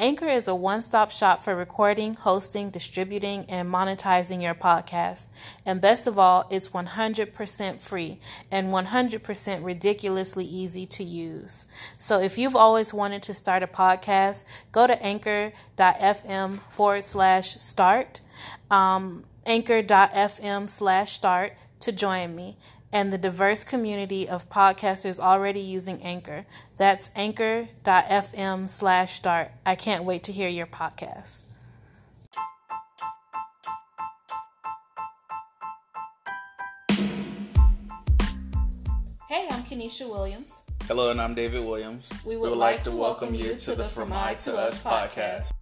Anchor is a one stop shop for recording, hosting, distributing, and monetizing your podcast. And best of all, it's 100% free and 100% ridiculously easy to use. So if you've always wanted to start a podcast, go to anchor.fm forward slash start, um, anchor.fm slash start to join me and the diverse community of podcasters already using Anchor. That's anchor.fm slash start. I can't wait to hear your podcast. Hey, I'm Kenesha Williams. Hello, and I'm David Williams. We would, we would like, like, to welcome you to the From I to Us podcast.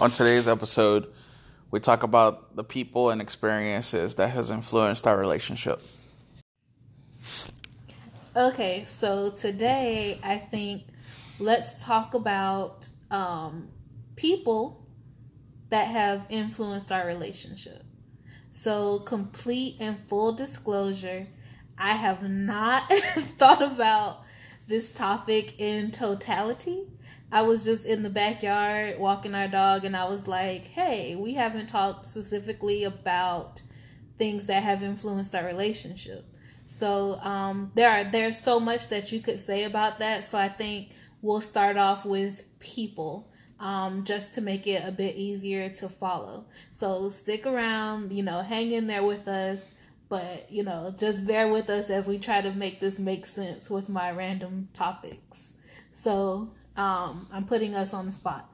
On today's episode, we talk about the people and experiences that has influenced our relationship. Okay, so today I think let's talk about um, people that have influenced our relationship. So, complete and full disclosure, I have not thought about this topic in totality. I was just in the backyard walking our dog, and I was like, hey, we haven't talked specifically about things that have influenced our relationship. So um, there are there's so much that you could say about that. So I think we'll start off with people, um, just to make it a bit easier to follow. So stick around, you know, hang in there with us. But you know, just bear with us as we try to make this make sense with my random topics. So um, I'm putting us on the spot.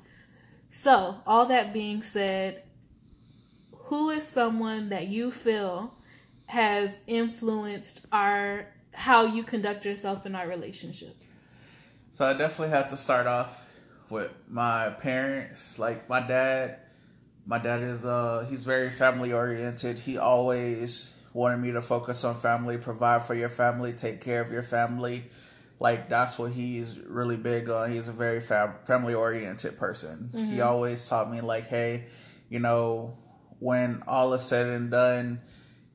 So, all that being said, who is someone that you feel has influenced our how you conduct yourself in our relationship? So I definitely have to start off with my parents. Like my dad, my dad is uh he's very family oriented. He always wanted me to focus on family, provide for your family, take care of your family like that's what he's really big on. He's a very fam- family oriented person. Mm-hmm. He always taught me like, hey, you know, when all is said and done,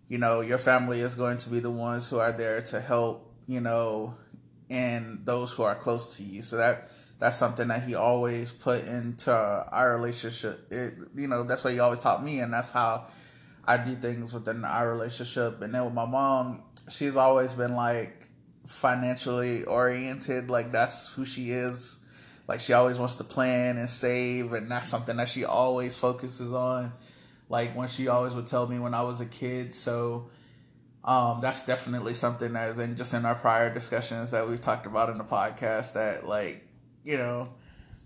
you know, your family is going to be the ones who are there to help, you know, and those who are close to you. So that that's something that he always put into our relationship. It, you know, that's what he always taught me, and that's how I do things within our relationship. And then with my mom, she's always been like, financially oriented. Like that's who she is. Like she always wants to plan and save, and that's something that she always focuses on. Like when she always would tell me when I was a kid. So um, that's definitely something that is in just in our prior discussions that we've talked about in the podcast. That like you know,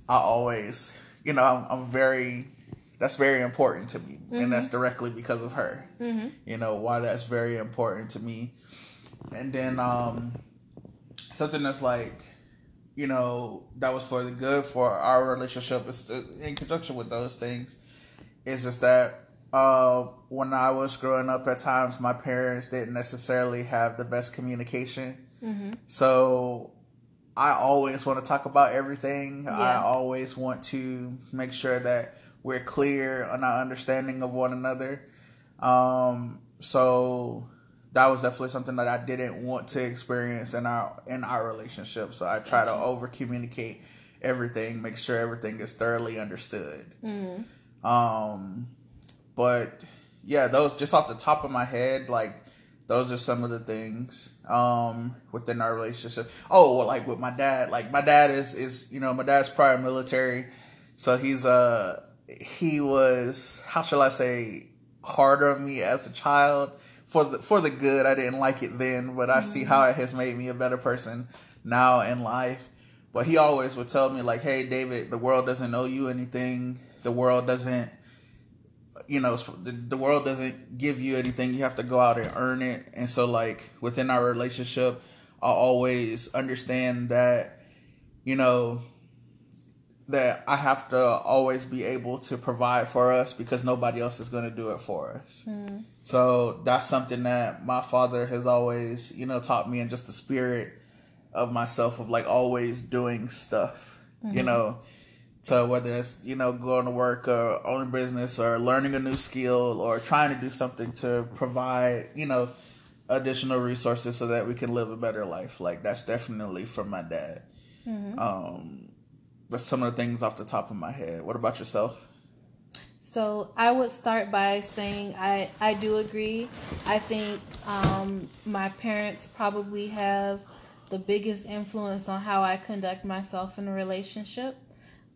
I always you know I'm, I'm very that's very important to me mm-hmm. and that's directly because of her mm-hmm. you know why that's very important to me and then um something that's like you know that was for the good for our relationship is in conjunction with those things is just that uh, when I was growing up at times my parents didn't necessarily have the best communication mm-hmm. so I always want to talk about everything yeah. I always want to make sure that we're clear on our understanding of one another um, so that was definitely something that I didn't want to experience in our in our relationship. So I try to over communicate everything, make sure everything is thoroughly understood. Mm-hmm. Um, but yeah, those just off the top of my head, like those are some of the things um, within our relationship. Oh, like with my dad, like my dad is is you know my dad's prior military, so he's uh he was how shall I say harder on me as a child for the for the good. I didn't like it then, but I see how it has made me a better person now in life. But he always would tell me like, "Hey, David, the world doesn't owe you anything. The world doesn't." You know, the, the world doesn't give you anything. You have to go out and earn it. And so, like, within our relationship, I always understand that, you know, that I have to always be able to provide for us because nobody else is going to do it for us. Mm. So that's something that my father has always, you know, taught me in just the spirit of myself of like always doing stuff, mm-hmm. you know, to whether it's, you know, going to work or owning business or learning a new skill or trying to do something to provide, you know, additional resources so that we can live a better life. Like that's definitely from my dad. Mm-hmm. Um, but some of the things off the top of my head. What about yourself? So I would start by saying I I do agree. I think um, my parents probably have the biggest influence on how I conduct myself in a relationship.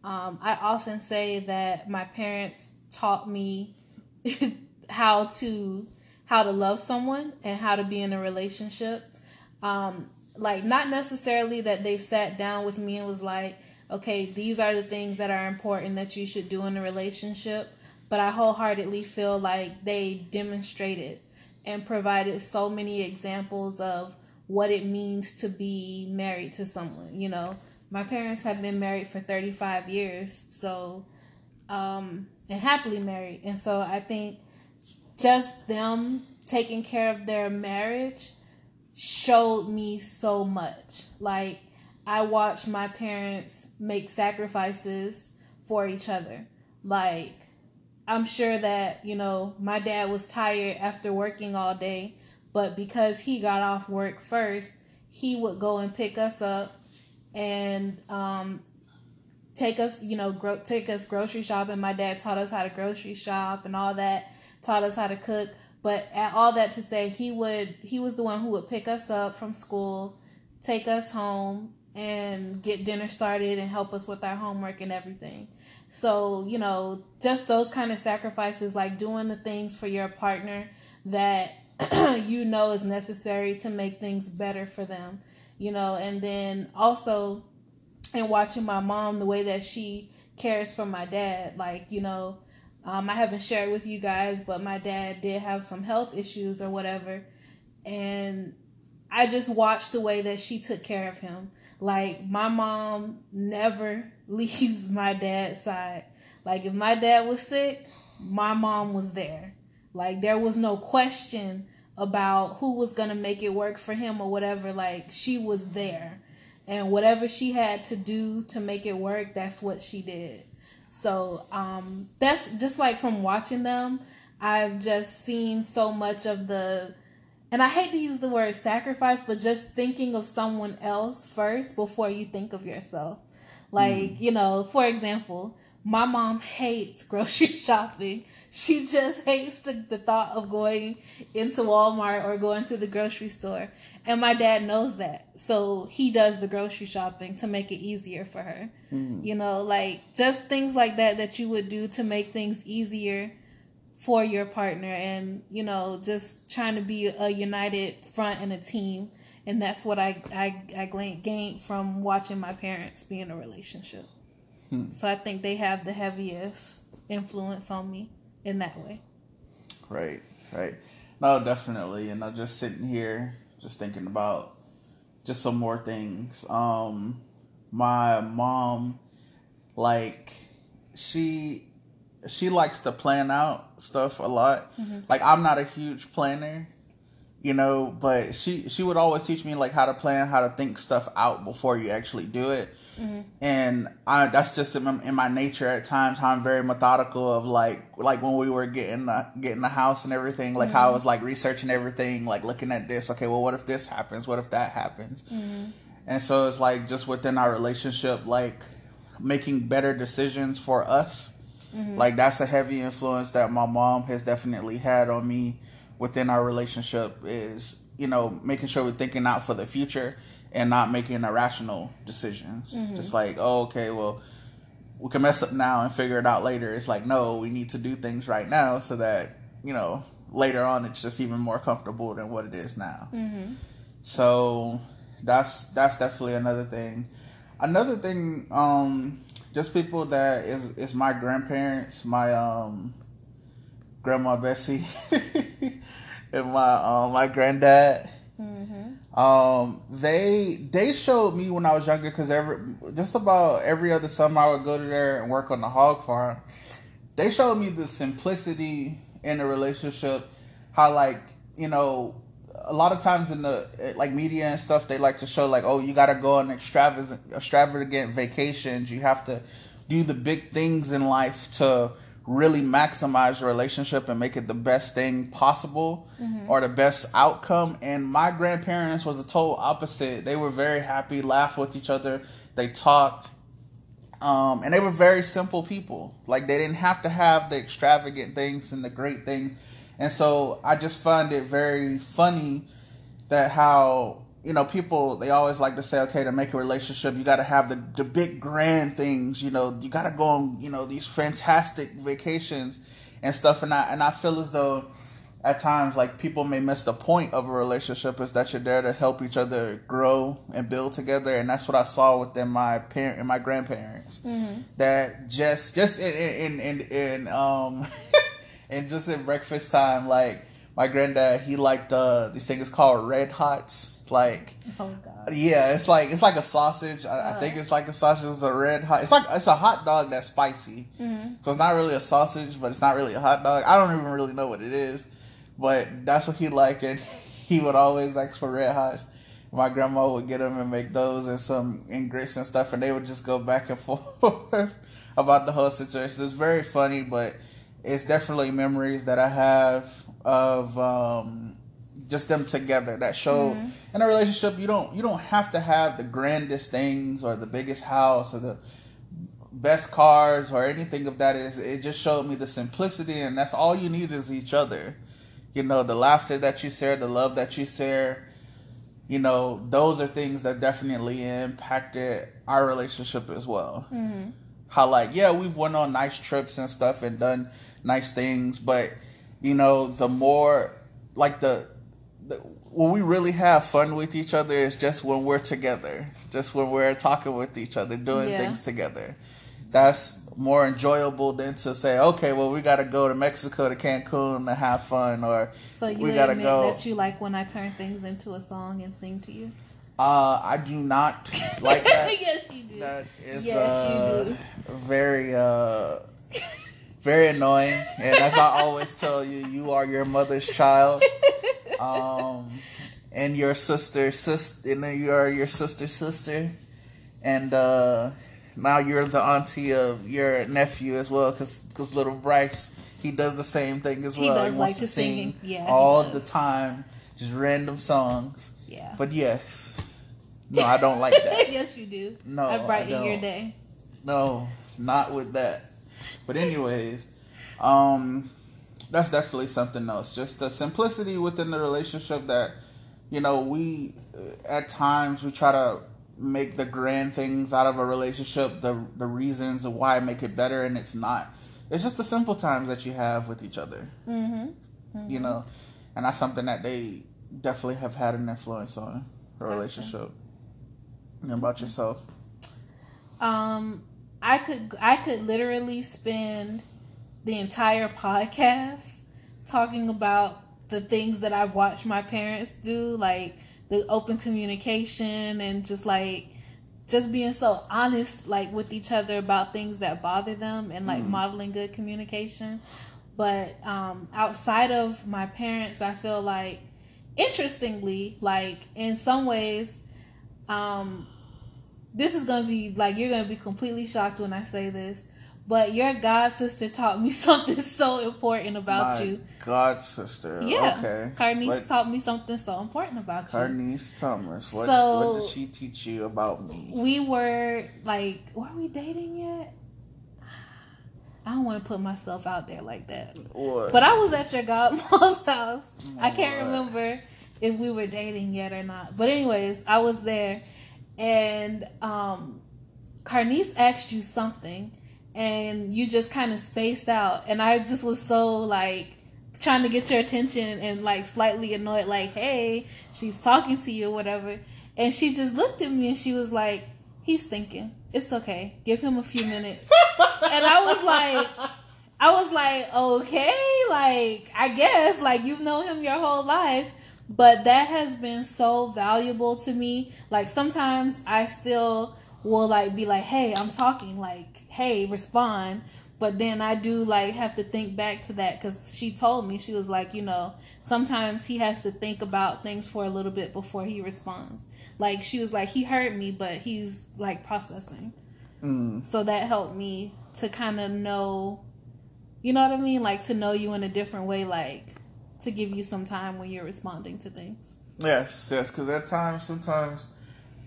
Um, I often say that my parents taught me how to how to love someone and how to be in a relationship. Um, like not necessarily that they sat down with me and was like, okay, these are the things that are important that you should do in a relationship. But I wholeheartedly feel like they demonstrated and provided so many examples of what it means to be married to someone. You know, my parents have been married for 35 years, so, um, and happily married. And so I think just them taking care of their marriage showed me so much. Like, I watched my parents make sacrifices for each other. Like, I'm sure that, you know, my dad was tired after working all day, but because he got off work first, he would go and pick us up and um, take us, you know, gro- take us grocery shopping. My dad taught us how to grocery shop and all that taught us how to cook. But all that to say, he would he was the one who would pick us up from school, take us home, and get dinner started and help us with our homework and everything. So, you know, just those kind of sacrifices, like doing the things for your partner that you know is necessary to make things better for them, you know, and then also and watching my mom the way that she cares for my dad, like, you know, um, I haven't shared with you guys, but my dad did have some health issues or whatever. And I just watched the way that she took care of him. Like, my mom never leaves my dad's side. Like, if my dad was sick, my mom was there. Like, there was no question about who was going to make it work for him or whatever. Like, she was there. And whatever she had to do to make it work, that's what she did. So um, that's just like from watching them, I've just seen so much of the, and I hate to use the word sacrifice, but just thinking of someone else first before you think of yourself. Like, mm. you know, for example, my mom hates grocery shopping. She just hates the, the thought of going into Walmart or going to the grocery store. And my dad knows that. So he does the grocery shopping to make it easier for her. Mm. You know, like just things like that that you would do to make things easier for your partner and, you know, just trying to be a united front and a team. And that's what I, I, I gained from watching my parents be in a relationship. Hmm. So I think they have the heaviest influence on me in that way. Right, right. No, definitely. And I'm just sitting here just thinking about just some more things. Um, my mom, like, she she likes to plan out stuff a lot. Mm-hmm. Like, I'm not a huge planner, you know, but she she would always teach me like how to plan, how to think stuff out before you actually do it. Mm-hmm. And I that's just in my, in my, nature at times how I'm very methodical of like like when we were getting the, getting the house and everything, like mm-hmm. how I was like researching everything, like looking at this. Okay, well, what if this happens? What if that happens? Mm-hmm. And so it's like just within our relationship, like making better decisions for us. Mm-hmm. Like that's a heavy influence that my mom has definitely had on me within our relationship is you know making sure we're thinking out for the future and not making irrational decisions mm-hmm. just like oh okay well we can mess up now and figure it out later it's like no we need to do things right now so that you know later on it's just even more comfortable than what it is now mm-hmm. so that's that's definitely another thing another thing um just people that is is my grandparents my um grandma Bessie and my um, my granddad. Mm-hmm. Um, they they showed me when I was younger because every just about every other summer I would go to there and work on the hog farm. They showed me the simplicity in a relationship, how like you know a lot of times in the like media and stuff they like to show like oh you got to go on extravagant extravagant vacations. You have to do the big things in life to really maximize your relationship and make it the best thing possible mm-hmm. or the best outcome. And my grandparents was the total opposite. They were very happy laughed with each other they talked um, and they were very simple people. Like they didn't have to have the extravagant things and the great things and so I just find it very funny that how you know people they always like to say okay to make a relationship you got to have the the big grand things you know you got to go on you know these fantastic vacations and stuff. And I and I feel as though at times like people may miss the point of a relationship is that you're there to help each other grow and build together. And that's what I saw within my parent and my grandparents. Mm-hmm. that just just in in in, in um and just at breakfast time, like my granddad, he liked uh these things called red hots. Like, oh god, yeah, it's like it's like a sausage. I, I think it's like a sausage. It's a red hot. It's like it's a hot dog that's spicy. Mm-hmm. So it's not really a sausage, but it's not really a hot dog. I don't even really know what it is, but that's what he liked, and he would always ask for red hots. My grandma would get them and make those and some and grits and stuff, and they would just go back and forth about the whole situation. It's very funny, but it's definitely memories that I have of um, just them together that show mm-hmm. in a relationship you don't you don't have to have the grandest things or the biggest house or the best cars or anything of that is it just showed me the simplicity and that's all you need is each other you know the laughter that you share the love that you share you know those are things that definitely impacted our relationship as well mm-hmm. how like yeah we've went on nice trips and stuff and done nice things, but you know, the more like the, the when we really have fun with each other is just when we're together, just when we're talking with each other, doing yeah. things together. That's more enjoyable than to say, okay, well, we got to go to Mexico to Cancun to have fun, or so you we gotta go. that you like when I turn things into a song and sing to you. Uh, I do not like that. yes, you do. That is yes, uh, you do. very uh, very annoying. And as I always tell you, you are your mother's child. Um, and your sister, sister, and you are your sister's sister. And uh, now you're the auntie of your nephew as well, because because little Bryce, he does the same thing as well. He does he like to sing, yeah, all the time, just random songs. Yeah. But yes, no, I don't like that. yes, you do. No, I brighten your day. No, not with that. But anyways, um, that's definitely something else. Just the simplicity within the relationship that you know we uh, at times we try to make the grand things out of a relationship, the the reasons why make it better, and it's not. It's just the simple times that you have with each other. Mm-hmm. Mm-hmm. You know, and that's something that they definitely have had an influence on a relationship. And about yourself? Um, I could I could literally spend the entire podcast talking about the things that I've watched my parents do, like the open communication and just like just being so honest like with each other about things that bother them and like mm. modeling good communication. But um outside of my parents, I feel like interestingly, like in some ways, um this is gonna be like you're gonna be completely shocked when I say this, but your god sister taught me something so important about My you. God sister. Yeah. Okay. Carnice Let's... taught me something so important about Carnice you. Carnice Thomas. What, so, what did she teach you about me? We were like, were we dating yet? I don't want to put myself out there like that. What? But I was at your godmom's house. What? I can't remember if we were dating yet or not. But anyways, I was there and um, Carnice asked you something, and you just kind of spaced out, and I just was so like trying to get your attention and like slightly annoyed, like, hey, she's talking to you or whatever, and she just looked at me and she was like, he's thinking, it's okay, give him a few minutes, and I was like. I was like, okay, like I guess, like you've known him your whole life, But that has been so valuable to me. Like sometimes I still will like be like, "Hey, I'm talking." Like, "Hey, respond." But then I do like have to think back to that because she told me she was like, you know, sometimes he has to think about things for a little bit before he responds. Like she was like, he heard me, but he's like processing. Mm. So that helped me to kind of know, you know what I mean? Like to know you in a different way, like to give you some time when you're responding to things. Yes, yes, because at times, sometimes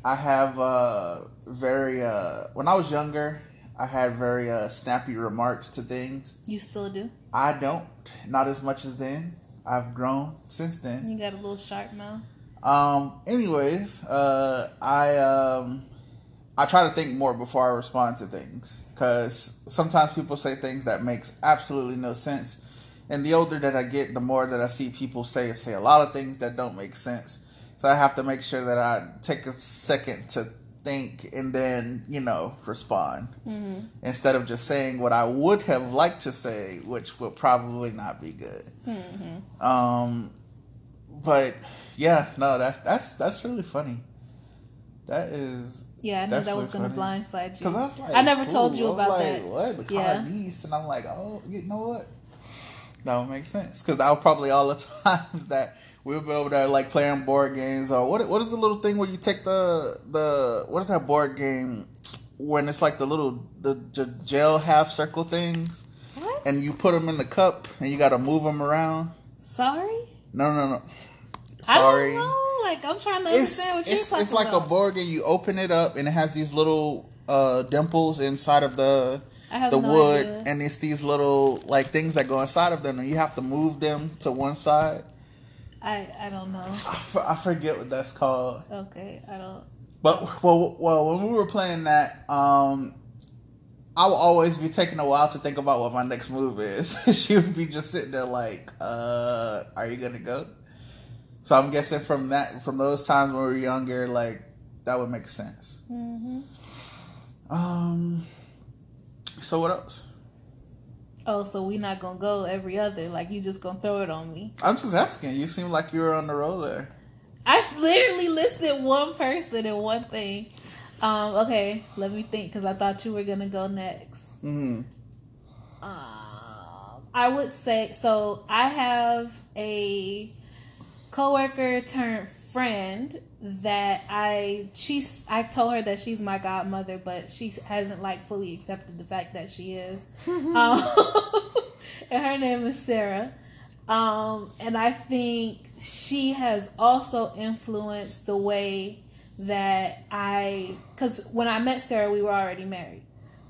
I have uh, very, uh, when I was younger, I had very uh, snappy remarks to things. You still do? I don't, not as much as then. I've grown since then. You got a little sharp mouth. Um, anyways, uh, I, um, I try to think more before I respond to things because sometimes people say things that makes absolutely no sense. And the older that I get, the more that I see people say say a lot of things that don't make sense. So I have to make sure that I take a second to think and then you know respond Mm-hmm. instead of just saying what I would have liked to say, which would probably not be good. Mm-hmm. Um, but yeah, no, that's that's that's really funny. That is Yeah, I knew that was going to blindside you. because I was like, I never told you ooh, I was about like, that. What the Yeah. And I'm like, oh, you know what? That would make sense because that was probably all the times that we would be over there like playing board games or what? What is the little thing where you take the the what is that board game when it's like the little the, the gel half circle things What? and you put them in the cup and you got to move them around. Sorry? No, no, no. I Sorry. don't know. Like, I'm trying to It's understand what you're it's, talking it's like about. a board game. You open it up and it has these little uh, dimples inside of the the no wood, idea. and it's these little like things that go inside of them, and you have to move them to one side. I, I don't know. I, f- I forget what that's called. Okay, I don't. But well, well, when we were playing that, um, I will always be taking a while to think about what my next move is. she would be just sitting there like, uh, "Are you gonna go?" So I'm guessing from that, from those times when we were younger, like that would make sense. hmm Um. So what else? Oh, so we not gonna go every other? Like you just gonna throw it on me? I'm just asking. You seem like you were on the roll there. I literally listed one person and one thing. Um, okay, let me think because I thought you were gonna go next. Mm-hmm. Um, I would say so. I have a coworker turned friend that I she's I told her that she's my godmother, but she hasn't like fully accepted the fact that she is. um, and her name is Sarah. Um, and I think she has also influenced the way that I, because when I met Sarah, we were already married,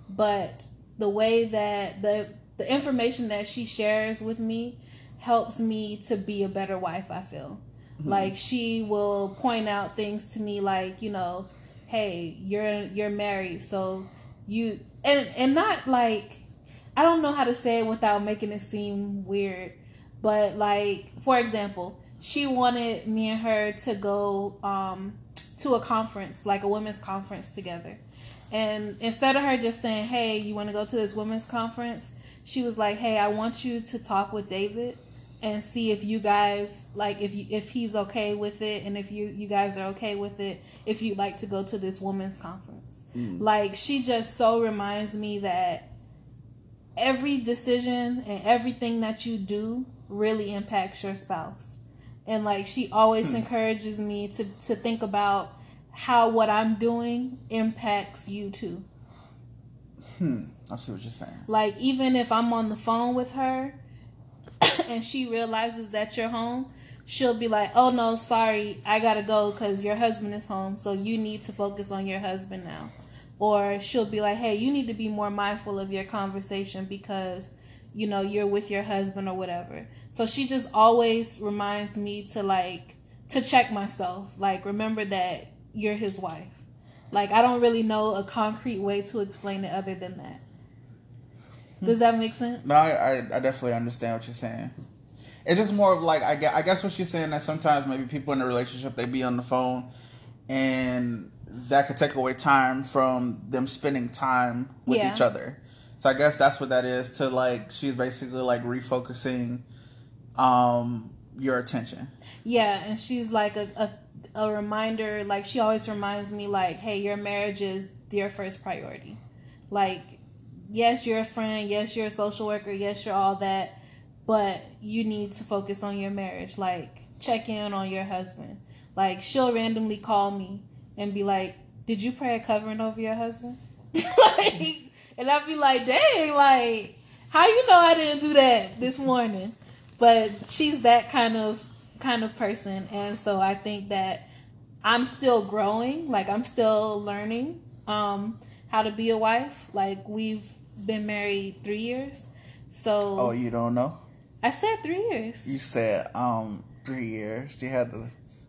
but the way that the the information that she shares with me helps me to be a better wife. I feel like she will point out things to me, like you know, hey, you're you're married, so you and and not like I don't know how to say it without making it seem weird, but like for example, she wanted me and her to go um, to a conference, like a women's conference together. And instead of her just saying, "Hey, you want to go to this women's conference?" she was like, "Hey, I want you to talk with David and see if you guys like if you if he's okay with it and if you you guys are okay with it if you'd like to go to this women's conference." Like she just so reminds me that every decision and everything that you do really impacts your spouse. And like she always encourages me to to think about how what I'm doing impacts you too. Hmm. I see what you're saying. Like even if I'm on the phone with her and she realizes that you're home, she'll be like, "Oh no, sorry, I gotta go because your husband is home, so you need to focus on your husband now." Or she'll be like, "Hey, you need to be more mindful of your conversation because." You know, you're with your husband or whatever. So she just always reminds me to like to check myself. Like remember that you're his wife. Like I don't really know a concrete way to explain it other than that. Does that make sense? No, I, I, I definitely understand what you're saying. It's just more of like I guess, I guess what you're saying that sometimes maybe people in a relationship they be on the phone, and that could take away time from them spending time with Yeah. each other. So I guess that's what that is. To like she's basically like refocusing, um, your attention. Yeah, and she's like a, a a reminder. Like she always reminds me, like, hey, your marriage is your first priority. Like, yes, you're a friend. Yes, you're a social worker. Yes, you're all that. But you need to focus on your marriage. Like, check in on your husband. Like, she'll randomly call me and be like, "Did you pray a covering over your husband?" like, and I'd be like, "Dang, like, how you know I didn't do that this morning?" But she's that kind of kind of person, and so I think that I'm still growing. Like, I'm still learning um, how to be a wife. Like, we've been married three years, so. Oh, you don't know? I said three years. You said um three years. You had to,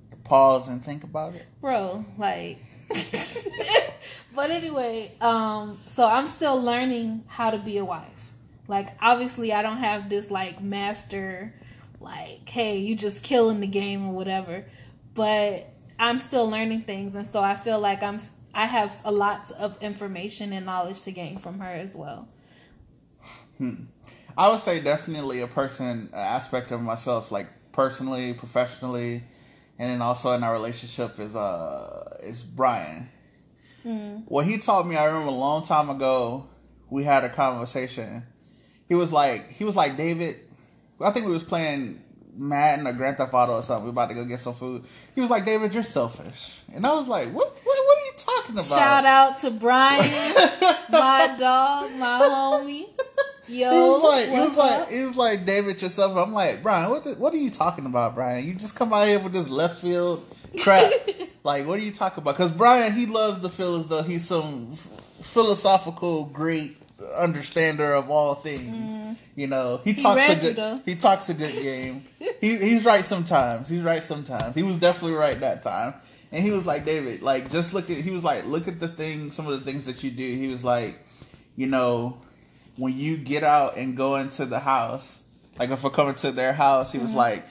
to pause and think about it, bro. Like, but anyway, um, so I'm still learning how to be a wife. Like, obviously, I don't have this like master, like, hey, you just killing the game or whatever. But I'm still learning things, and so I feel like I'm I have a lot of information and knowledge to gain from her as well. Hmm. I would say definitely a person aspect of myself, like personally, professionally, and then also in our relationship is uh is Brian. Mm. What he taught me, I remember a long time ago, we had a conversation. He was like, he was like David. I think we was playing Madden or Grand Theft Auto or something. We about to go get some food. He was like, David, you're selfish, and I was like, what? What, what are you talking about? Shout out to Brian, my dog, my homie. Yo, he was like, he was like, he was like, David yourself. I'm like, Brian, what, the, what are you talking about, Brian? You just come out here with this left field crap. like, what are you talking about? Because Brian, he loves to feel as though he's some philosophical, great understander of all things. Mm. You know, he, he talks a good, he talks a good game. he, he's right sometimes. He's right sometimes. He was definitely right that time. And he was like, David, like, just look at. He was like, look at this thing. Some of the things that you do. He was like, you know, when you get out and go into the house, like if we're coming to their house, he was mm-hmm. like,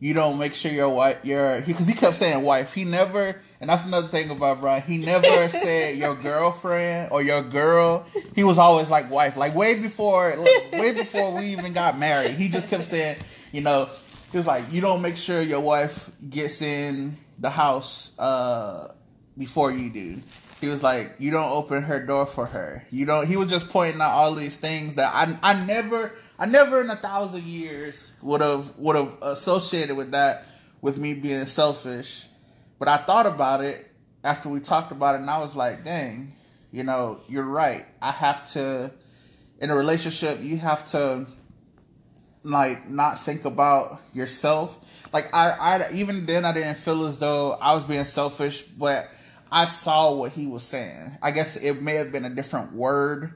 you don't make sure your wife, your because he, he kept saying wife. He never, and that's another thing about Brian. He never said your girlfriend or your girl. He was always like wife. Like way before, like, way before we even got married. He just kept saying, you know, he was like, you don't make sure your wife gets in the house uh, before you do he was like, "You don't open her door for her. You don't." He was just pointing out all these things that I I never I never in a thousand years would have would have associated with that with me being selfish. But I thought about it after we talked about it, and I was like, "Dang, you know, you're right. I have to." In a relationship, you have to like not think about yourself. Like I, I even then I didn't feel as though I was being selfish, but I saw what he was saying. I guess it may have been a different word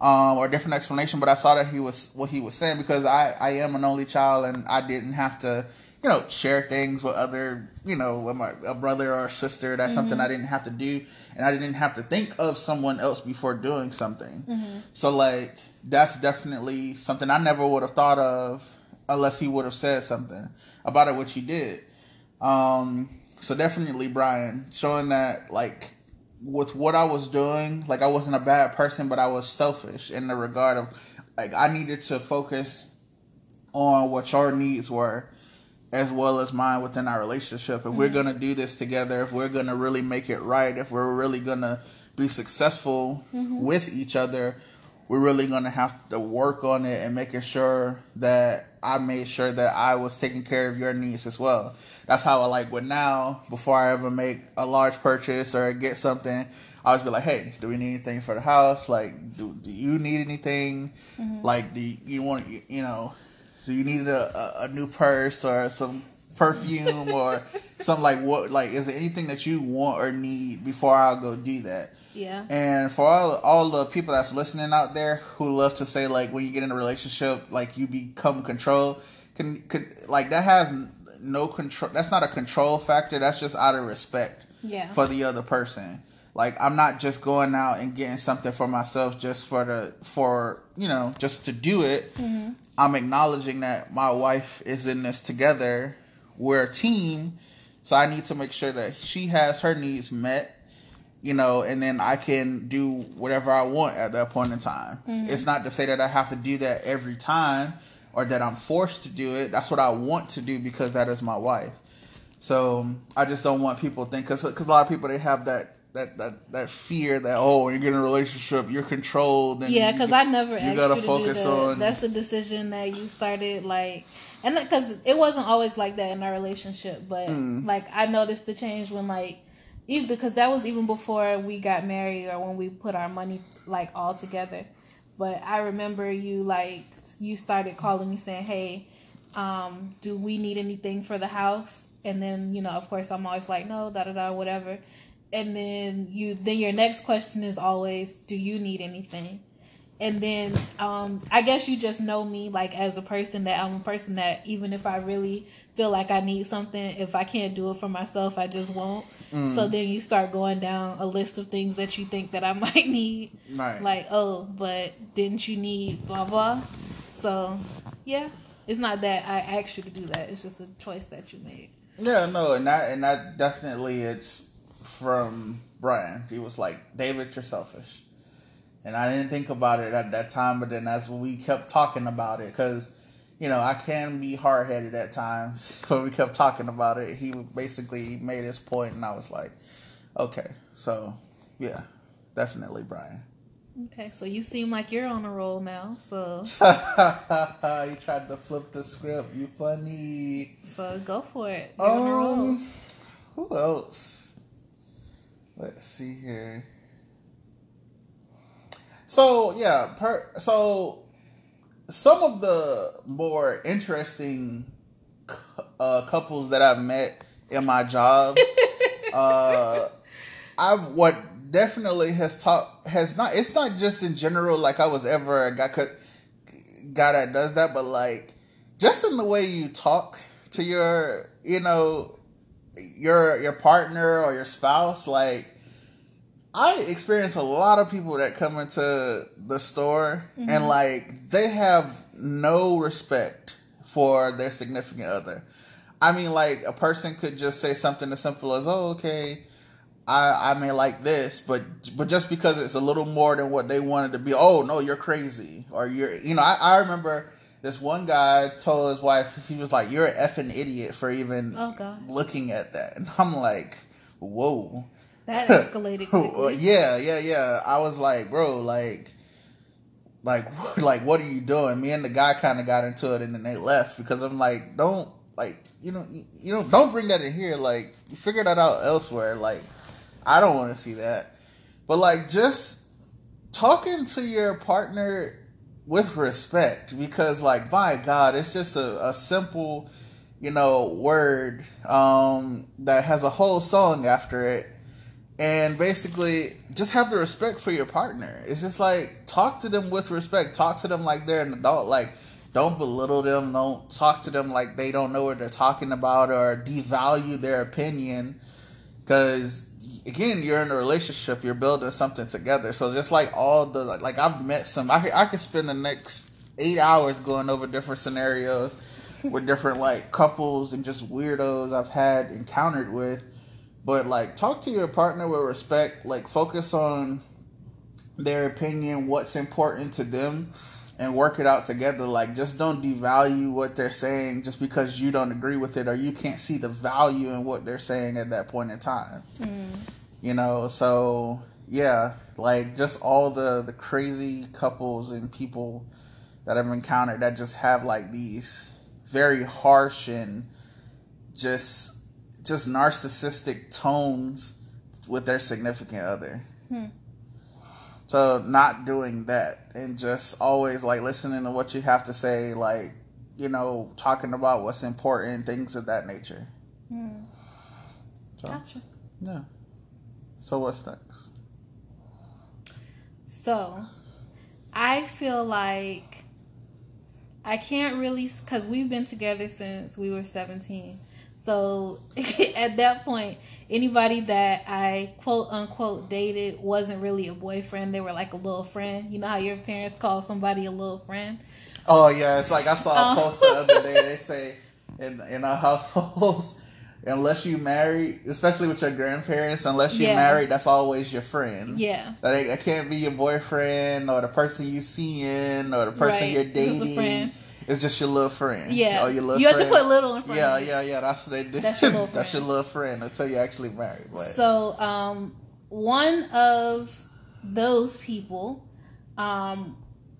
um, or a different explanation, but I saw that he was what he was saying because I, I am an only child and I didn't have to, you know, share things with other, you know, with my a brother or a sister. That's mm-hmm. something I didn't have to do, and I didn't have to think of someone else before doing something. Mm-hmm. So like that's definitely something I never would have thought of unless he would have said something about it, which he did. Um, so definitely Brian, showing that like with what I was doing, like I wasn't a bad person, but I was selfish in the regard of like I needed to focus on what your needs were as well as mine within our relationship. If mm-hmm. we're gonna do this together, if we're gonna really make it right, if we're really gonna be successful mm-hmm. with each other, we're really gonna have to work on it and making sure that I made sure that I was taking care of your needs as well. That's how I like with now, before I ever make a large purchase or get something, I always be like, hey, do we need anything for the house? Like, do, do you need anything? Mm-hmm. Like, do you, you want, you, you know, do you need a, a, a new purse or some perfume or something like what, like, is there anything that you want or need before I go do that? Yeah. And for all all the people that's listening out there who love to say like when you get in a relationship like you become control can can like that has no control that's not a control factor that's just out of respect yeah. for the other person. Like I'm not just going out and getting something for myself just for the for you know just to do it. Mm-hmm. I'm acknowledging that my wife is in this together. We're a team, so I need to make sure that she has her needs met you know, and then I can do whatever I want at that point in time. Mm-hmm. It's not to say that I have to do that every time or that I'm forced to do it. That's what I want to do because that is my wife. So I just don't want people to think because a lot of people they have that that that that fear that oh when you get in a relationship you're controlled and yeah because I never you gotta you focus that. on- That's a decision that you started like, and because it wasn't always like that in our relationship, but Mm. like I noticed the change when like either because that was even before we got married or when we put our money like all together. But I remember you like you started calling me saying, "Hey, um, do we need anything for the house?" And then you know, of course, I'm always like, "No, da da da, whatever." And then you then your next question is always, "Do you need anything?" And then um, I guess you just know me like as a person that I'm a person that even if I really feel like I need something, if I can't do it for myself, I just won't. Mm. So then you start going down a list of things that you think that I might need right. like oh but didn't you need blah blah so yeah it's not that i asked you to do that it's just a choice that you made Yeah, no, and that and that definitely it's from Brian. He was like, David, you're selfish. And I didn't think about it at that time, but then that's as we kept talking about it, because, you know, I can be hard headed at times, but we kept talking about it. He basically made his point, and I was like, okay, so yeah, definitely Brian. okay so you seem like you're on a roll now so you tried to flip the script. You funny. so go for it you're on a roll Um, who else? Let's see here. So yeah, per, so some of the more interesting uh, couples that I've met in my job, uh, I've what definitely has taught has not. It's not just in general like I was ever a guy could guy that does that, but like just in the way you talk to your, you know, your your partner or your spouse, like I experience a lot of people that come into the store and mm-hmm. like they have no respect for their significant other. I mean, like a person could just say something as simple as, "Oh, okay, I I may like this," but but just because it's a little more than what they wanted to be, oh no, you're crazy, or you're, you know, I, I remember this one guy told his wife he was like, "You're an effing idiot for even oh looking at that," and I'm like, "Whoa." That escalated Well, quickly yeah, yeah, yeah. I was like, bro, like, like, like, what are you doing? Me and the guy kind of got into it, and then they left because I'm like, don't, like, you know, you, know, don't bring that in here. Like, you figure that out elsewhere. Like, I don't want to see that. But like, just talking to your partner with respect, because like, by God, it's just a, a simple, you know, word um, that has a whole song after it and basically just have the respect for your partner. It's just like talk to them with respect. Talk to them like they're an adult. Like don't belittle them. Don't talk to them like they don't know what they're talking about or devalue their opinion. Because again, you're in a relationship. You're building something together. So just like all the like, I've met some. I I could spend the next eight hours going over different scenarios with different like couples and just weirdos I've had encountered with but like talk to your partner with respect. Like focus on their opinion what's important to them and work it out together. Like just don't devalue what they're saying just because you don't agree with it or you can't see the value in what they're saying at that point in time. Mm. you know so yeah like just all the the crazy couples and people that i've encountered that just have like these very harsh and just just narcissistic tones with their significant other Hmm. so not doing that and just always like listening to what you have to say like you know talking about what's important things of that nature Mm. so Gotcha. yeah so what's next So, I feel like I can't really because we've been together since we were seventeen. So at that point, anybody that I quote unquote dated wasn't really a boyfriend. They were like a little friend. You know how your parents call somebody a little friend. Oh yeah, it's like I saw a Oh. post the other day. They say in in our households, unless you marry, especially with your grandparents, unless you're Yeah. married, that's always your friend. Yeah. That ain't- that can't be your boyfriend or the person you seeing or the person Right, you're dating. Friend. It's just your little friend. Yeah. Oh, your little you friend. have to put little in front yeah, yeah, yeah. That's what they do. That's your little That's your friend. little friend until you actually married. But So, um, one of those people, um,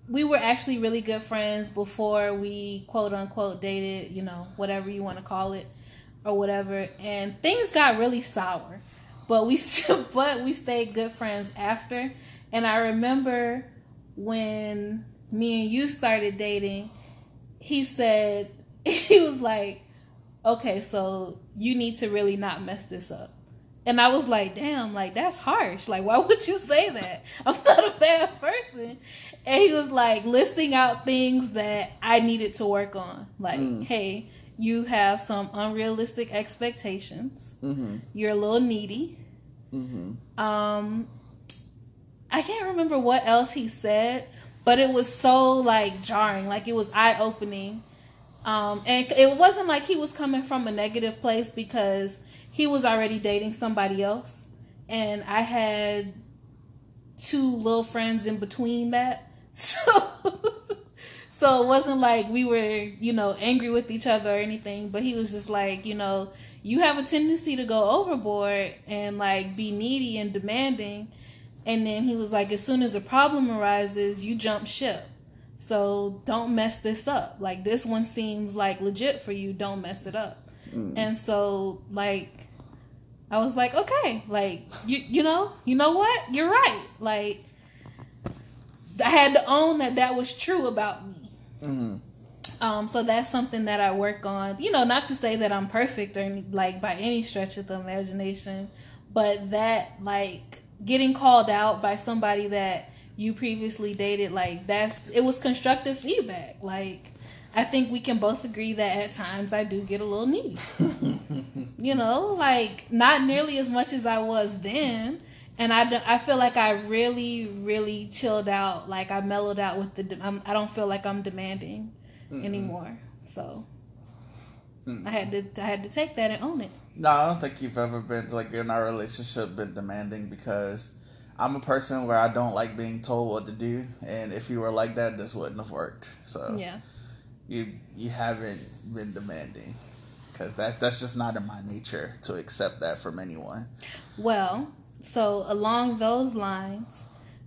we were actually really good friends before we quote unquote dated, you know, whatever you want to call it or whatever. And things got really sour, but we still, but we stayed good friends after. And I remember when me and you started dating, he said, he was like, okay, so you need to really not mess this up. And I was like, damn, like that's harsh. Like, why would you say that? I'm not a bad person. And he was like listing out things that I needed to work on. Like, Mm. hey, you have some unrealistic expectations. mm-hmm, You're a little needy. mm-hmm. Um, I can't remember what else he said, but it was so like jarring, like it was eye opening. Um, and it wasn't like he was coming from a negative place because he was already dating somebody else, and I had two little friends in between that. So, so it wasn't like we were, you know, angry with each other or anything. But he was just like, you know, you have a tendency to go overboard and like be needy and demanding. And then he was like, as soon as a problem arises, you jump ship. So don't mess this up. Like this one seems like legit for you. Don't mess it up. Mm. And so like I was like, okay, like you you know, you know what? You're right. Like I had to own that that was true about me. Mm-hmm. Um, so that's something that I work on. You know, not to say that I'm perfect or any, like by any stretch of the imagination, but that like getting called out by somebody that you previously dated, like that's it was constructive feedback. Like I think we can both agree that at times I do get a little needy. you know, like not nearly as much as I was then. And I, I feel like I really, really chilled out. Like I mellowed out with the. De- I'm, I don't feel like I'm demanding anymore. So Mm. I had to I had to take that and own it. No, I don't think you've ever been like in our relationship been demanding because I'm a person where I don't like being told what to do, and if you were like that, this wouldn't have worked. So Yeah. you you haven't been demanding because that that's just not in my nature to accept that from anyone. Well, so along those lines,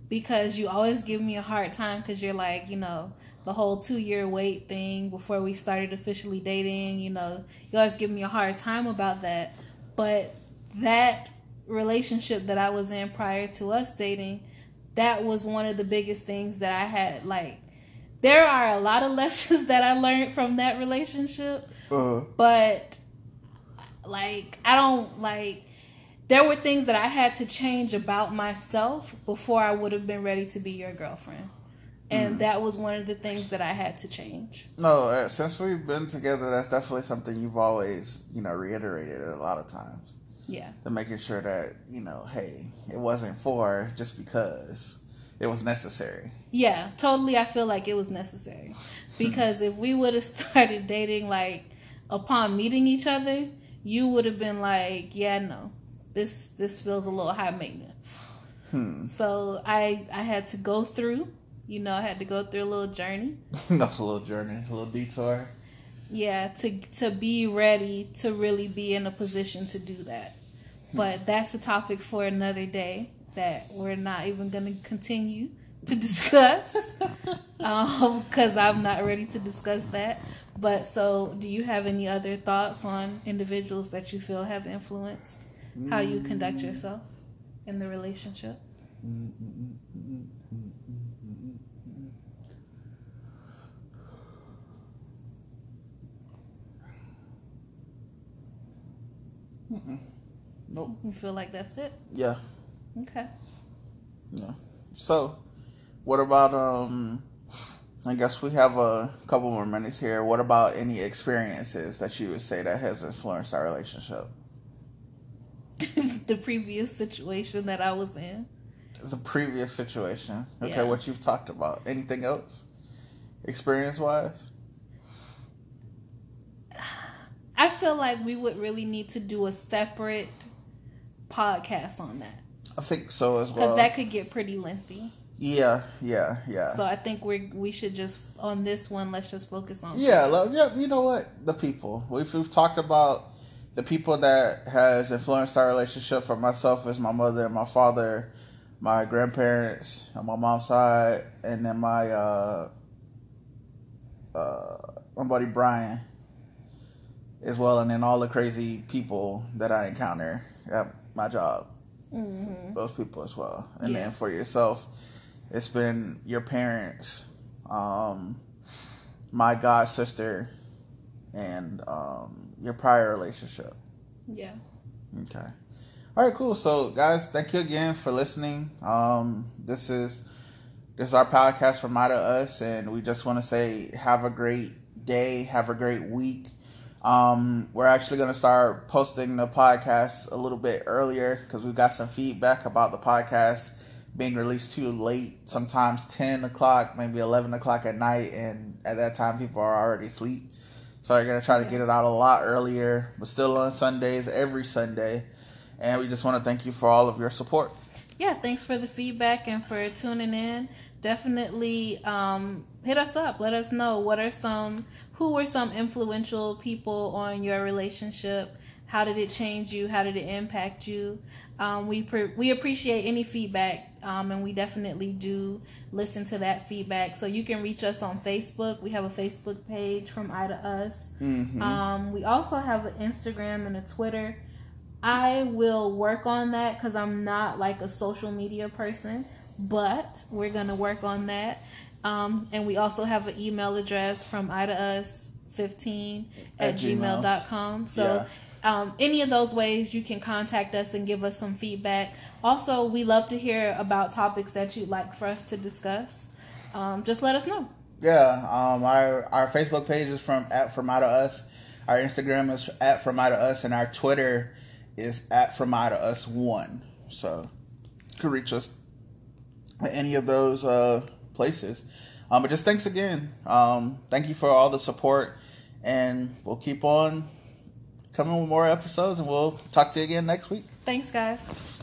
because you always give me a hard time because you're like, you know, the whole two year wait thing before we started officially dating, you know, you always give me a hard time about that. But that relationship that I was in prior to us dating, that was one of the biggest things that I had. Like, there are a lot of lessons that I learned from that relationship Uh, but like I don't like there were things that I had to change about myself before I would have been ready to be your girlfriend. And that was one of the things that I had to change. no, uh, since we've been together, that's definitely something you've always you know reiterated a lot of times. Yeah. to making sure that you know, hey, it wasn't for just because it was necessary. Yeah, totally I feel like it was necessary. Because if we would have started dating like upon meeting each other, you would have been like, yeah, no. This this feels a little high maintenance. Hmm. So I I had to go through, you know, I had to go through a little journey. That's a little journey, a little detour. Yeah, to to be ready to really be in a position to do that. Hmm. But that's a topic for another day that we're not even going to continue to discuss um, because I'm not ready to discuss that. But so, do you have any other thoughts on individuals that you feel have influenced how you conduct mm. yourself in the relationship? Mm, mm, Nope. You feel like that's it? Yeah. Okay. Yeah. So, what about um? I guess we have a couple more minutes here. What about any experiences that you would say that has influenced our relationship? the previous situation that I was in. The previous situation. Okay, Yeah. what you've talked about. Anything else? Experience wise? I feel like we would really need to do a separate podcast on that I think so as well. because that could get pretty lengthy. Yeah, yeah, yeah. So I think we we should just on this one. Let's just focus on. Yeah, love, yeah. You know what? The people we've we've talked about the people that has influenced our relationship for myself is my mother and my father, my grandparents on my mom's side, and then my uh, uh, my buddy Brian as well, and then all the crazy people that I encounter at my job. Mm-hmm. Those people as well, and Yeah. then for yourself, it's been your parents, um, my god sister, and um, your prior relationship. Yeah. Okay. All right, cool. So, guys, thank you again for listening. Um, this is this is our podcast from of Us, and we just want to say have a great day, have a great week. Um, we're actually going to start posting the podcast a little bit earlier because we've got some feedback about the podcast being released too late. Sometimes ten o'clock, maybe eleven o'clock at night, and at that time people are already asleep. So we're gonna try to get it out a lot earlier, but still on Sundays, every Sunday. And we just want to thank you for all of your support. yeah, thanks for the feedback and for tuning in. Definitely um, hit us up. Let us know what are some, who were some influential people on your relationship. How did it change you? How did it impact you? Um, we pre- we appreciate any feedback, um, and we definitely do listen to that feedback. So you can reach us on Facebook. We have a Facebook page from Ida Us. Mm-hmm. Um, we also have an Instagram and a Twitter. I will work on that because I'm not like a social media person, but we're gonna work on that. Um, and we also have an email address from idaus15 at, At Gmail. gmail.com. So um, any of those ways you can contact us and give us some feedback. Also, we love to hear about topics that you'd like for us to discuss. Um, just let us know. Yeah, um, our our Facebook page is from at from out of us. Our Instagram is at from out of us, and our Twitter is at from out of us one. So you can reach us at any of those uh, places. Um, but just thanks again. Um, thank you for all the support, and we'll keep on coming with more episodes, and we'll talk to you again next week. Thanks, guys.